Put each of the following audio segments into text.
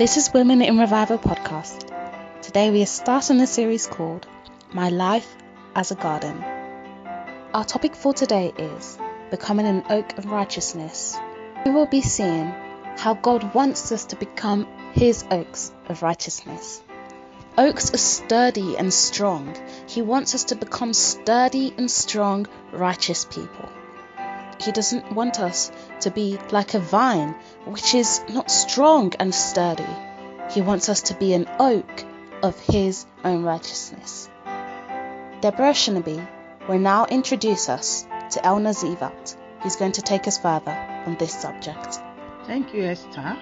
This is Women in Revival podcast. Today we are starting a series called My Life as a Garden. Our topic for today is Becoming an Oak of Righteousness. We will be seeing how God wants us to become His oaks of righteousness. Oaks are sturdy and strong. He wants us to become sturdy and strong, righteous people. He doesn't want us to be like a vine, which is not strong and sturdy. He wants us to be an oak of His own righteousness. Deborah Shinabi will now introduce us to Elna Zivat, who's going to take us further on this subject. Thank you, Esther.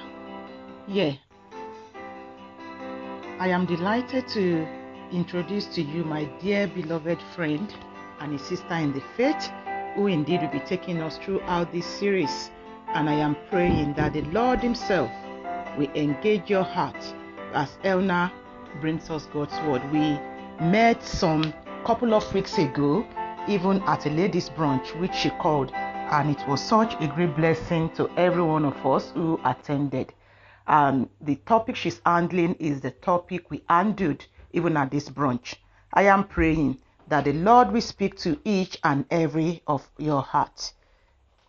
Yeah. I am delighted to introduce to you my dear beloved friend and a sister in the faith who indeed will be taking us throughout this series. And I am praying that the Lord Himself will engage your heart as Elna brings us God's word. We met some couple of weeks ago, even at a ladies' brunch, which she called, and it was such a great blessing to every one of us who attended. Um, the topic she's handling is the topic we handled even at this brunch. I am praying that the Lord will speak to each and every of your heart.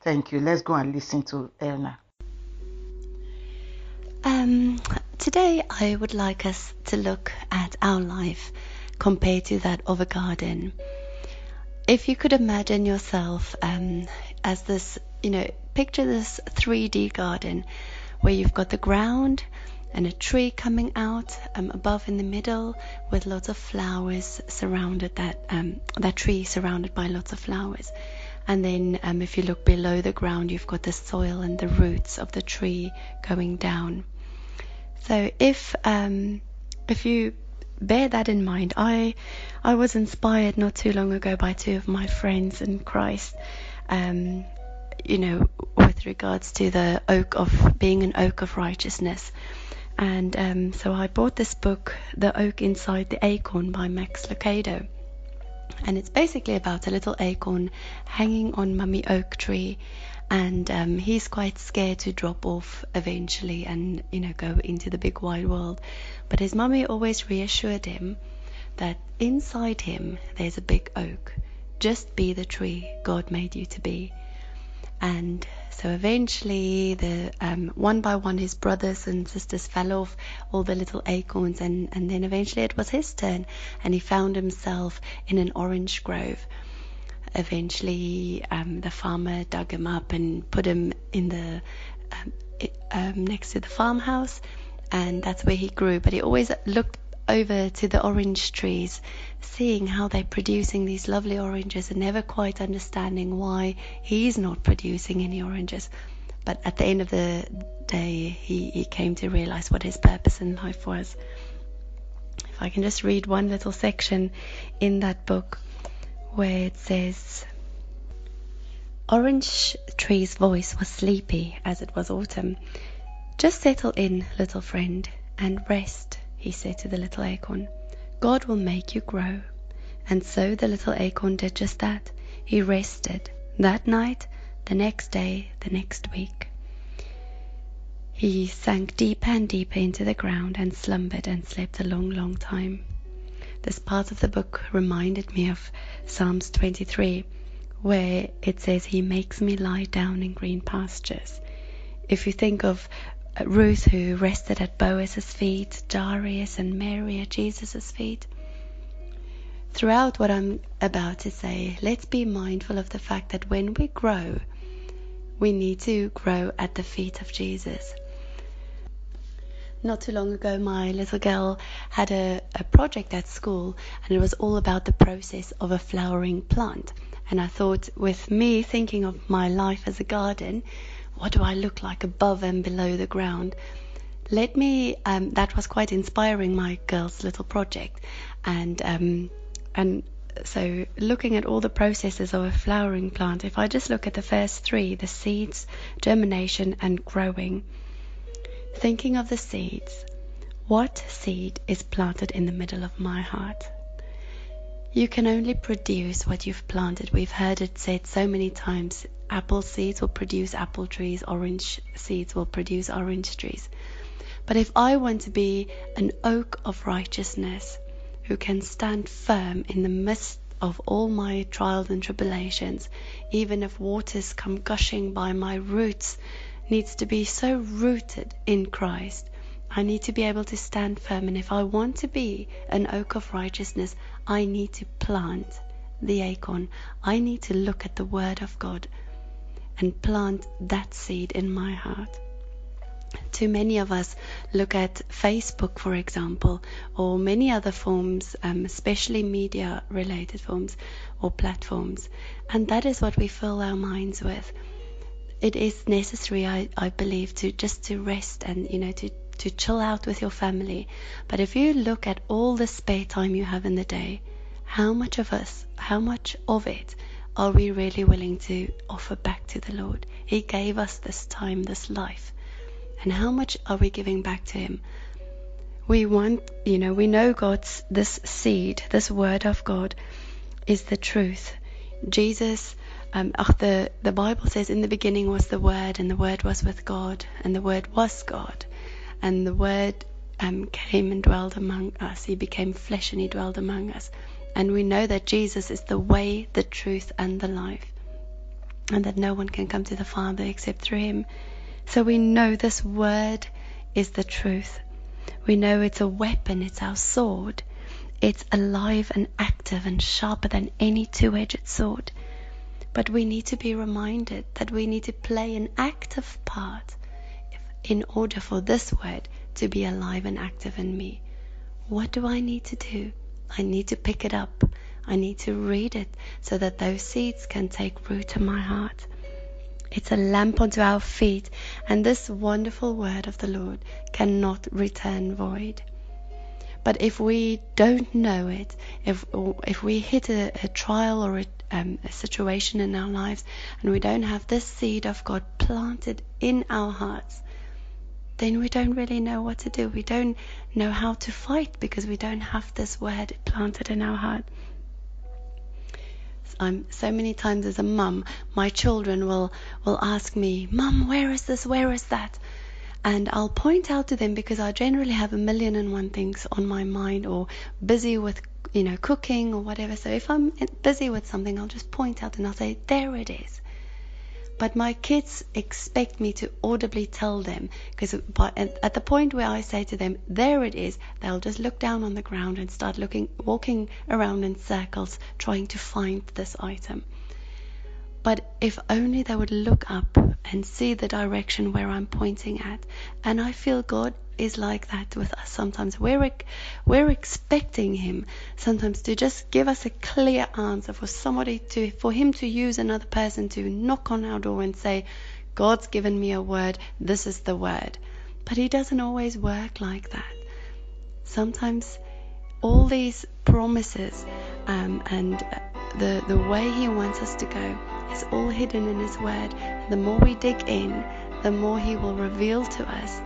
Thank you. Let's go and listen to Elna. Um, today, I would like us to look at our life compared to that of a garden. If you could imagine yourself um, as this, you know, picture this 3D garden where you've got the ground and a tree coming out um, above in the middle with lots of flowers surrounded that um, that tree surrounded by lots of flowers. And then um, if you look below the ground you've got the soil and the roots of the tree going down. So if um, if you bear that in mind I I was inspired not too long ago by two of my friends in Christ um, you know with regards to the oak of being an oak of righteousness and um, so I bought this book, The Oak Inside the Acorn by Max Lucado. And it's basically about a little acorn hanging on Mummy Oak Tree. And um, he's quite scared to drop off eventually and, you know, go into the big wide world. But his mummy always reassured him that inside him there's a big oak. Just be the tree God made you to be. And so eventually, the um, one by one, his brothers and sisters fell off all the little acorns, and, and then eventually it was his turn, and he found himself in an orange grove. Eventually, um, the farmer dug him up and put him in the um, it, um, next to the farmhouse, and that's where he grew. But he always looked over to the orange trees, seeing how they're producing these lovely oranges and never quite understanding why he's not producing any oranges. But at the end of the day, he, he came to realize what his purpose in life was. If I can just read one little section in that book where it says, Orange Tree's voice was sleepy as it was autumn. Just settle in, little friend, and rest he said to the little acorn. God will make you grow. And so the little acorn did just that. He rested that night, the next day, the next week. He sank deeper and deeper into the ground and slumbered and slept a long, long time. This part of the book reminded me of Psalms 23, where it says, He makes me lie down in green pastures. If you think of Ruth who rested at Boaz's feet, Darius and Mary at Jesus' feet. Throughout what I'm about to say, let's be mindful of the fact that when we grow, we need to grow at the feet of Jesus. Not too long ago, my little girl had a, a project at school, and it was all about the process of a flowering plant. And I thought, with me thinking of my life as a garden, what do I look like above and below the ground? Let me, um, that was quite inspiring, my girl's little project. And, um, and so looking at all the processes of a flowering plant, if I just look at the first three, the seeds, germination, and growing, thinking of the seeds, what seed is planted in the middle of my heart? You can only produce what you've planted. We've heard it said so many times apple seeds will produce apple trees, orange seeds will produce orange trees. But if I want to be an oak of righteousness who can stand firm in the midst of all my trials and tribulations, even if waters come gushing by, my roots needs to be so rooted in Christ. I need to be able to stand firm. And if I want to be an oak of righteousness, I need to plant the acorn. I need to look at the Word of God and plant that seed in my heart. Too many of us look at Facebook, for example, or many other forms, um, especially media related forms or platforms, and that is what we fill our minds with. It is necessary, I, I believe, to just to rest and you know to to chill out with your family. But if you look at all the spare time you have in the day, how much of us, how much of it are we really willing to offer back to the Lord? He gave us this time, this life. And how much are we giving back to Him? We want, you know, we know God's, this seed, this word of God is the truth. Jesus, um, the, the Bible says, in the beginning was the Word, and the Word was with God, and the Word was God. And the Word um, came and dwelled among us. He became flesh and He dwelled among us. And we know that Jesus is the way, the truth, and the life. And that no one can come to the Father except through Him. So we know this word is the truth. We know it's a weapon, it's our sword. It's alive and active and sharper than any two edged sword. But we need to be reminded that we need to play an active part in order for this word to be alive and active in me. What do I need to do? I need to pick it up. I need to read it so that those seeds can take root in my heart. It's a lamp unto our feet, and this wonderful word of the Lord cannot return void. But if we don't know it, if if we hit a, a trial or a, um, a situation in our lives, and we don't have this seed of God planted in our hearts, then we don't really know what to do. We don't know how to fight because we don't have this word planted in our heart. I'm so many times as a mum, my children will will ask me, "Mum, where is this? Where is that?" And I'll point out to them because I generally have a million and one things on my mind or busy with you know cooking or whatever. So if I'm busy with something, I'll just point out and I'll say, "There it is." But my kids expect me to audibly tell them because at the point where I say to them, there it is, they'll just look down on the ground and start looking, walking around in circles trying to find this item. But if only they would look up and see the direction where I'm pointing at. And I feel God is like that with us sometimes. We're, we're expecting Him sometimes to just give us a clear answer for somebody to, for Him to use another person to knock on our door and say, God's given me a word, this is the word. But He doesn't always work like that. Sometimes all these promises um, and the, the way He wants us to go is all hidden in His Word. The more we dig in, the more He will reveal to us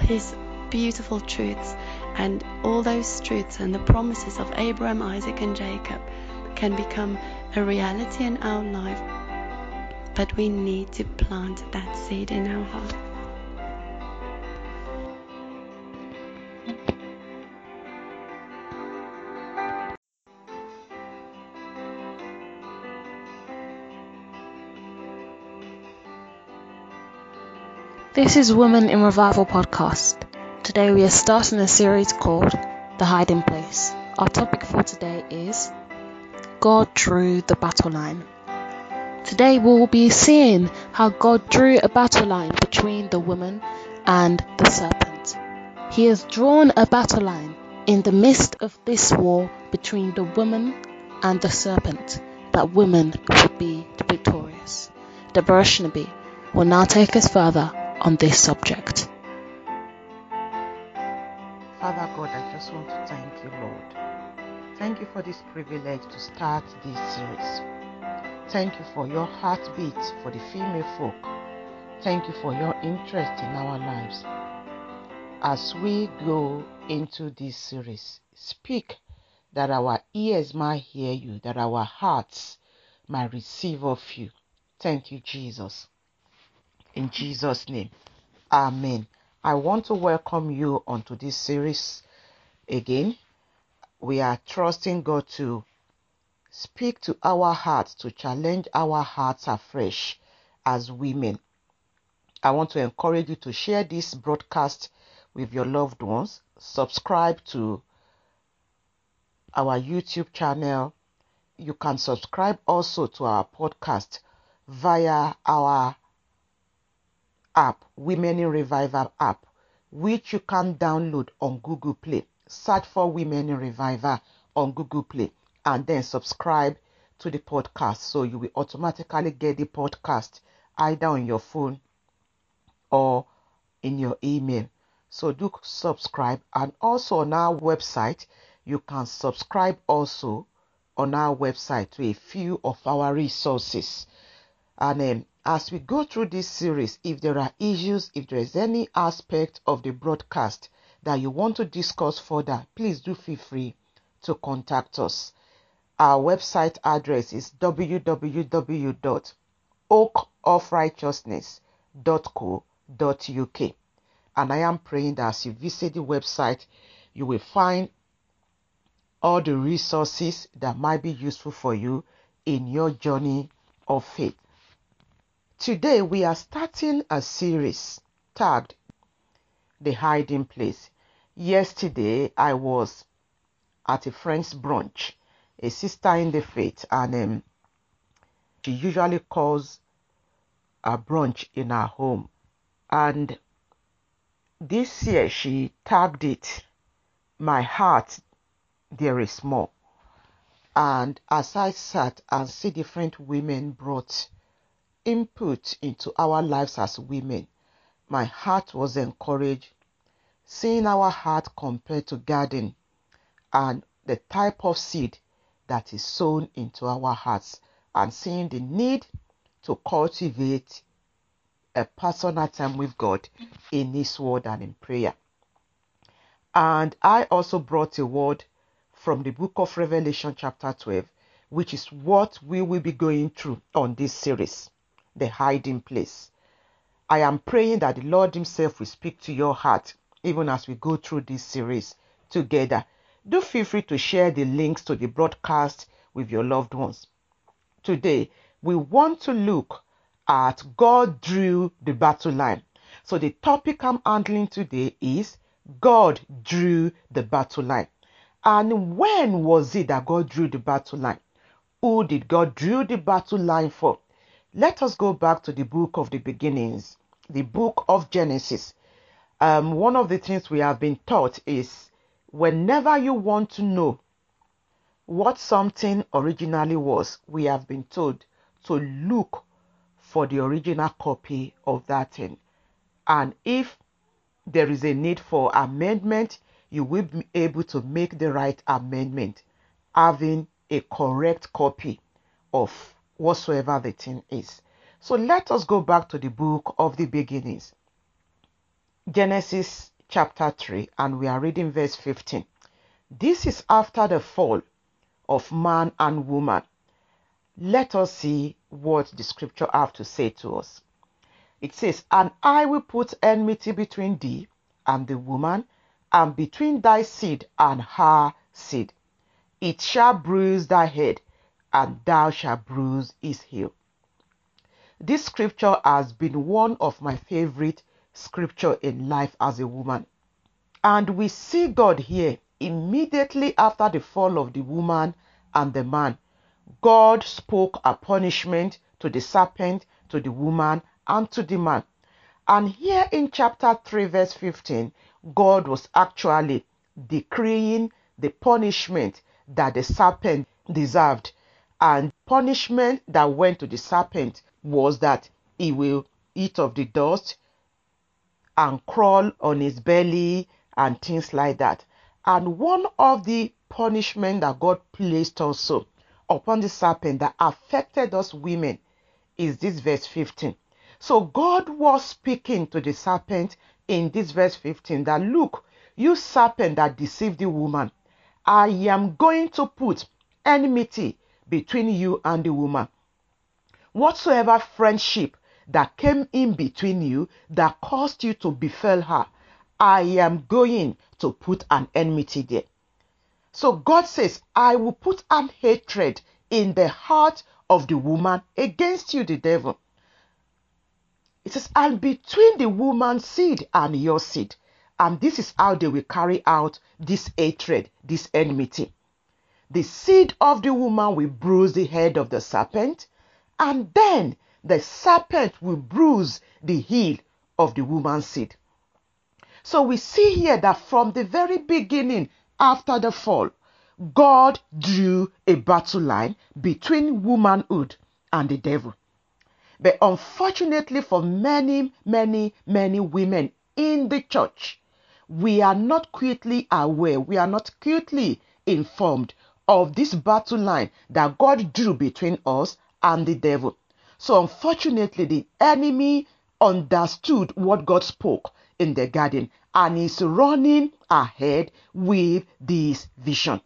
his beautiful truths and all those truths and the promises of Abraham, Isaac, and Jacob can become a reality in our life. But we need to plant that seed in our heart. This is Women in Revival podcast. Today we are starting a series called The Hiding Place. Our topic for today is God drew the battle line. Today we will be seeing how God drew a battle line between the woman and the serpent. He has drawn a battle line in the midst of this war between the woman and the serpent that women would be victorious. Deborah will now take us further on this subject. Father God, I just want to thank you, Lord. Thank you for this privilege to start this series. Thank you for your heartbeat for the female folk. Thank you for your interest in our lives. As we go into this series, speak that our ears might hear you, that our hearts might receive of you. Thank you, Jesus. In Jesus' name, Amen I want to welcome you onto this series again. We are trusting God to speak to our hearts, to challenge our hearts afresh as women. I want to encourage you to share this broadcast with your loved ones. Subscribe to our YouTube channel. You can subscribe also to our podcast via our app, Women in Revival app, which you can download on Google Play. Search for Women in Revival on Google Play and then subscribe to the podcast so you will automatically get the podcast either on your phone or in your email. So do subscribe and also on our website you can subscribe also on our website to a few of our resources. And um, as we go through this series, if there are issues, if there is any aspect of the broadcast that you want to discuss further, please do feel free to contact us. Our website address is www.oakofrighteousness.co.uk. And I am praying that as you visit the website, you will find all the resources that might be useful for you in your journey of faith. Today we are starting a series tagged The Hiding Place. Yesterday I was at a friend's brunch, a sister in the faith, and um, she usually calls a brunch in her home. And this year she tagged it My Heart There Is More. And as I sat and see different women brought input into our lives as women, my heart was encouraged. Seeing our heart compared to garden and the type of seed that is sown into our hearts and seeing the need to cultivate a personal time with God in His word and in prayer. And I also brought a word from the book of Revelation, chapter 12, which is what we will be going through on this series the hiding place. I am praying that the Lord Himself will speak to your heart even as we go through this series together. Do feel free to share the links to the broadcast with your loved ones. Today, we want to look at God drew the battle line. So, the topic I'm handling today is God drew the battle line. And when was it that God drew the battle line? Who did God drew the battle line for? Let us go back to the book of the beginnings, the book of Genesis. Um, one of the things we have been taught is whenever you want to know what something originally was, we have been told to look for the original copy of that thing. And if there is a need for amendment, you will be able to make the right amendment, having a correct copy of whatsoever the thing is. So let us go back to the book of the beginnings. Genesis chapter 3, and we are reading verse 15. This is after the fall of man and woman. Let us see what the scripture have to say to us. It says, And I will put enmity between thee and the woman, and between thy seed and her seed. It shall bruise thy head, and thou shalt bruise his heel. This scripture has been one of my favorite scripture in life as a woman. And we see God here immediately after the fall of the woman and the man. God spoke a punishment to the serpent, to the woman, and to the man. And here in chapter 3, verse 15, God was actually decreeing the punishment that the serpent deserved. And punishment that went to the serpent was that he will eat of the dust, and crawl on his belly and things like that. And one of the punishment that God placed also upon the serpent that affected us women is this verse 15. So God was speaking to the serpent in this verse 15 that look, you serpent that deceived the woman, I am going to put enmity between you and the woman. Whatsoever friendship that came in between you that caused you to befell her, I am going to put an enmity there. So God says, I will put an hatred in the heart of the woman against you, the devil. It says, and between the woman's seed and your seed. And this is how they will carry out this hatred, this enmity. The seed of the woman will bruise the head of the serpent, and then the serpent will bruise the heel of the woman's seed. So we see here that from the very beginning, after the fall, God drew a battle line between womanhood and the devil. But unfortunately, for many, many, many women in the church, we are not quickly aware, we are not quickly informed of this battle line that God drew between us and the devil. So, unfortunately, the enemy understood what God spoke in the garden and is running ahead with this vision.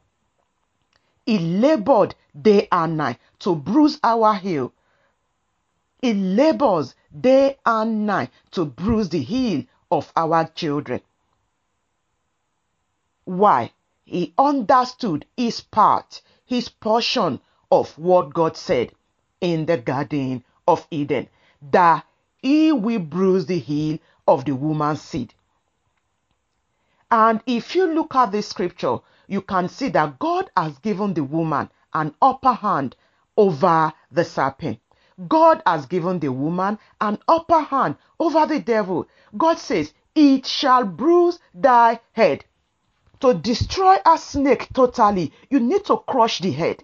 He labored day and night to bruise our heel. He labors day and night to bruise the heel of our children. Why? He understood his part, his portion of what God said in the Garden of Eden that he will bruise the heel of the woman's seed. And if you look at the scripture, you can see that God has given the woman an upper hand over the serpent. God has given the woman an upper hand over the devil. God says, It shall bruise thy head. To destroy a snake totally, you need to crush the head.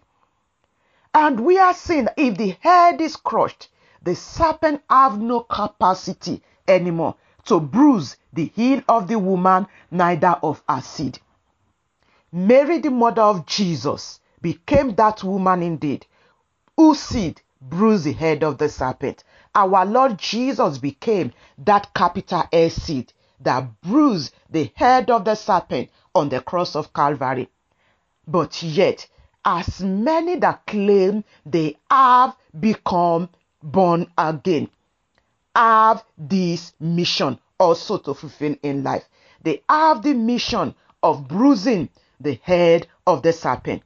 And we are saying if the head is crushed, the serpent have no capacity anymore to bruise the heel of the woman, neither of her seed. Mary, the mother of Jesus, became that woman indeed, whose seed bruised the head of the serpent. Our Lord Jesus became that capital S seed that bruised the head of the serpent on the cross of Calvary. But yet, as many that claim they have become born again have this mission also to fulfill in life. They have the mission of bruising the head of the serpent.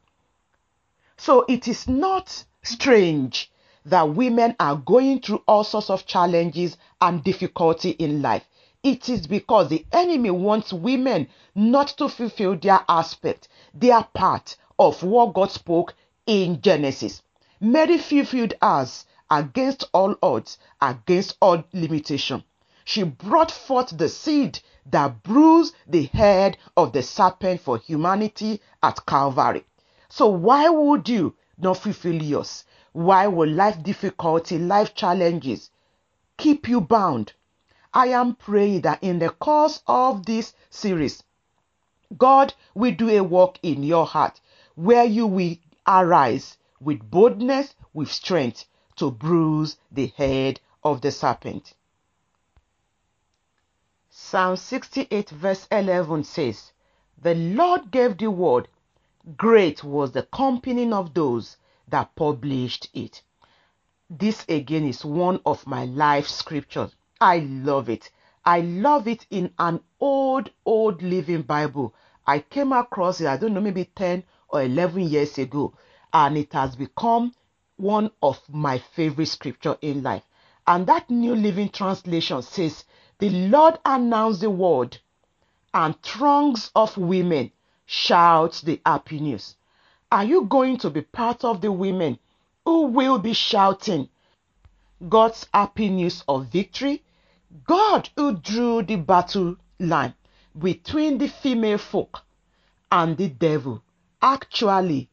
So it is not strange that women are going through all sorts of challenges and difficulty in life. It is because the enemy wants women not to fulfill their aspect, their part of what God spoke in Genesis. Mary fulfilled us against all odds, against all limitation. She brought forth the seed that bruised the head of the serpent for humanity at Calvary. So why would you not fulfill yours? Why will life difficulty, life challenges keep you bound? I am praying that in the course of this series, God will do a work in your heart where you will arise with boldness, with strength to bruise the head of the serpent. Psalm 68, verse 11 says, The Lord gave the word, great was the company of those that published it. This again is one of my life scriptures. I love it. I love it in an old, old living Bible. I came across it, I don't know, maybe 10 or 11 years ago, and it has become one of my favorite scripture in life. And that New Living Translation says, The Lord announced the word, and throngs of women shout the happy news. Are you going to be part of the women who will be shouting God's happy news of victory God who drew the battle line between the female folk and the devil actually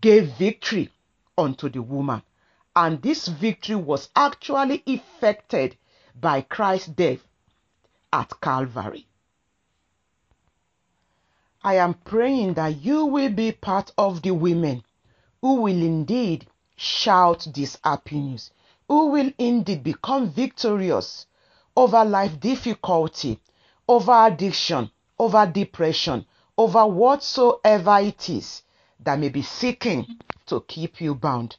gave victory unto the woman. And this victory was actually effected by Christ's death at Calvary. I am praying that you will be part of the women who will indeed shout this happy news, who will indeed become victorious over life difficulty, over addiction, over depression, over whatsoever it is that may be seeking to keep you bound.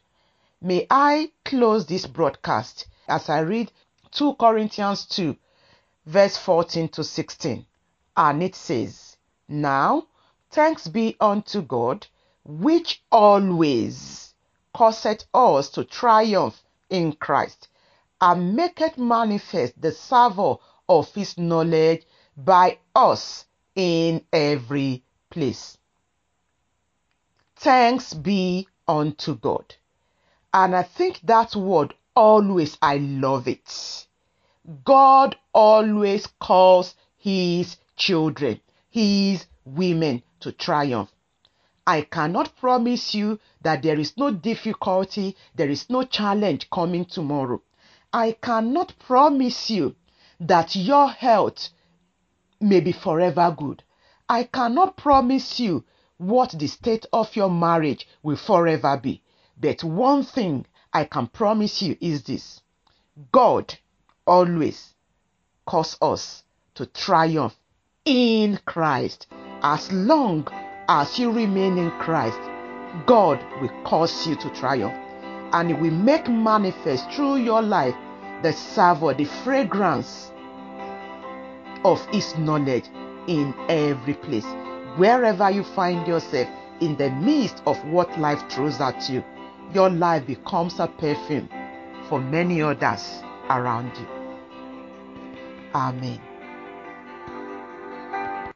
May I close this broadcast as I read 2 Corinthians 2, verse 14 to 16. And it says, Now thanks be unto God, which always causeth us to triumph in Christ, and maketh manifest the savour of his knowledge by us in every place. Thanks be unto God. And I think that word always, I love it. God always calls his children, his women to triumph. I cannot promise you that there is no difficulty, there is no challenge coming tomorrow. I cannot promise you that your health may be forever good. I cannot promise you what the state of your marriage will forever be. But one thing I can promise you is this God always cause us to triumph in Christ. As long as you remain in Christ, God will cause you to triumph and it will make manifest through your life the savour, the fragrance of His knowledge in every place. Wherever you find yourself, in the midst of what life throws at you, your life becomes a perfume for many others around you. Amen.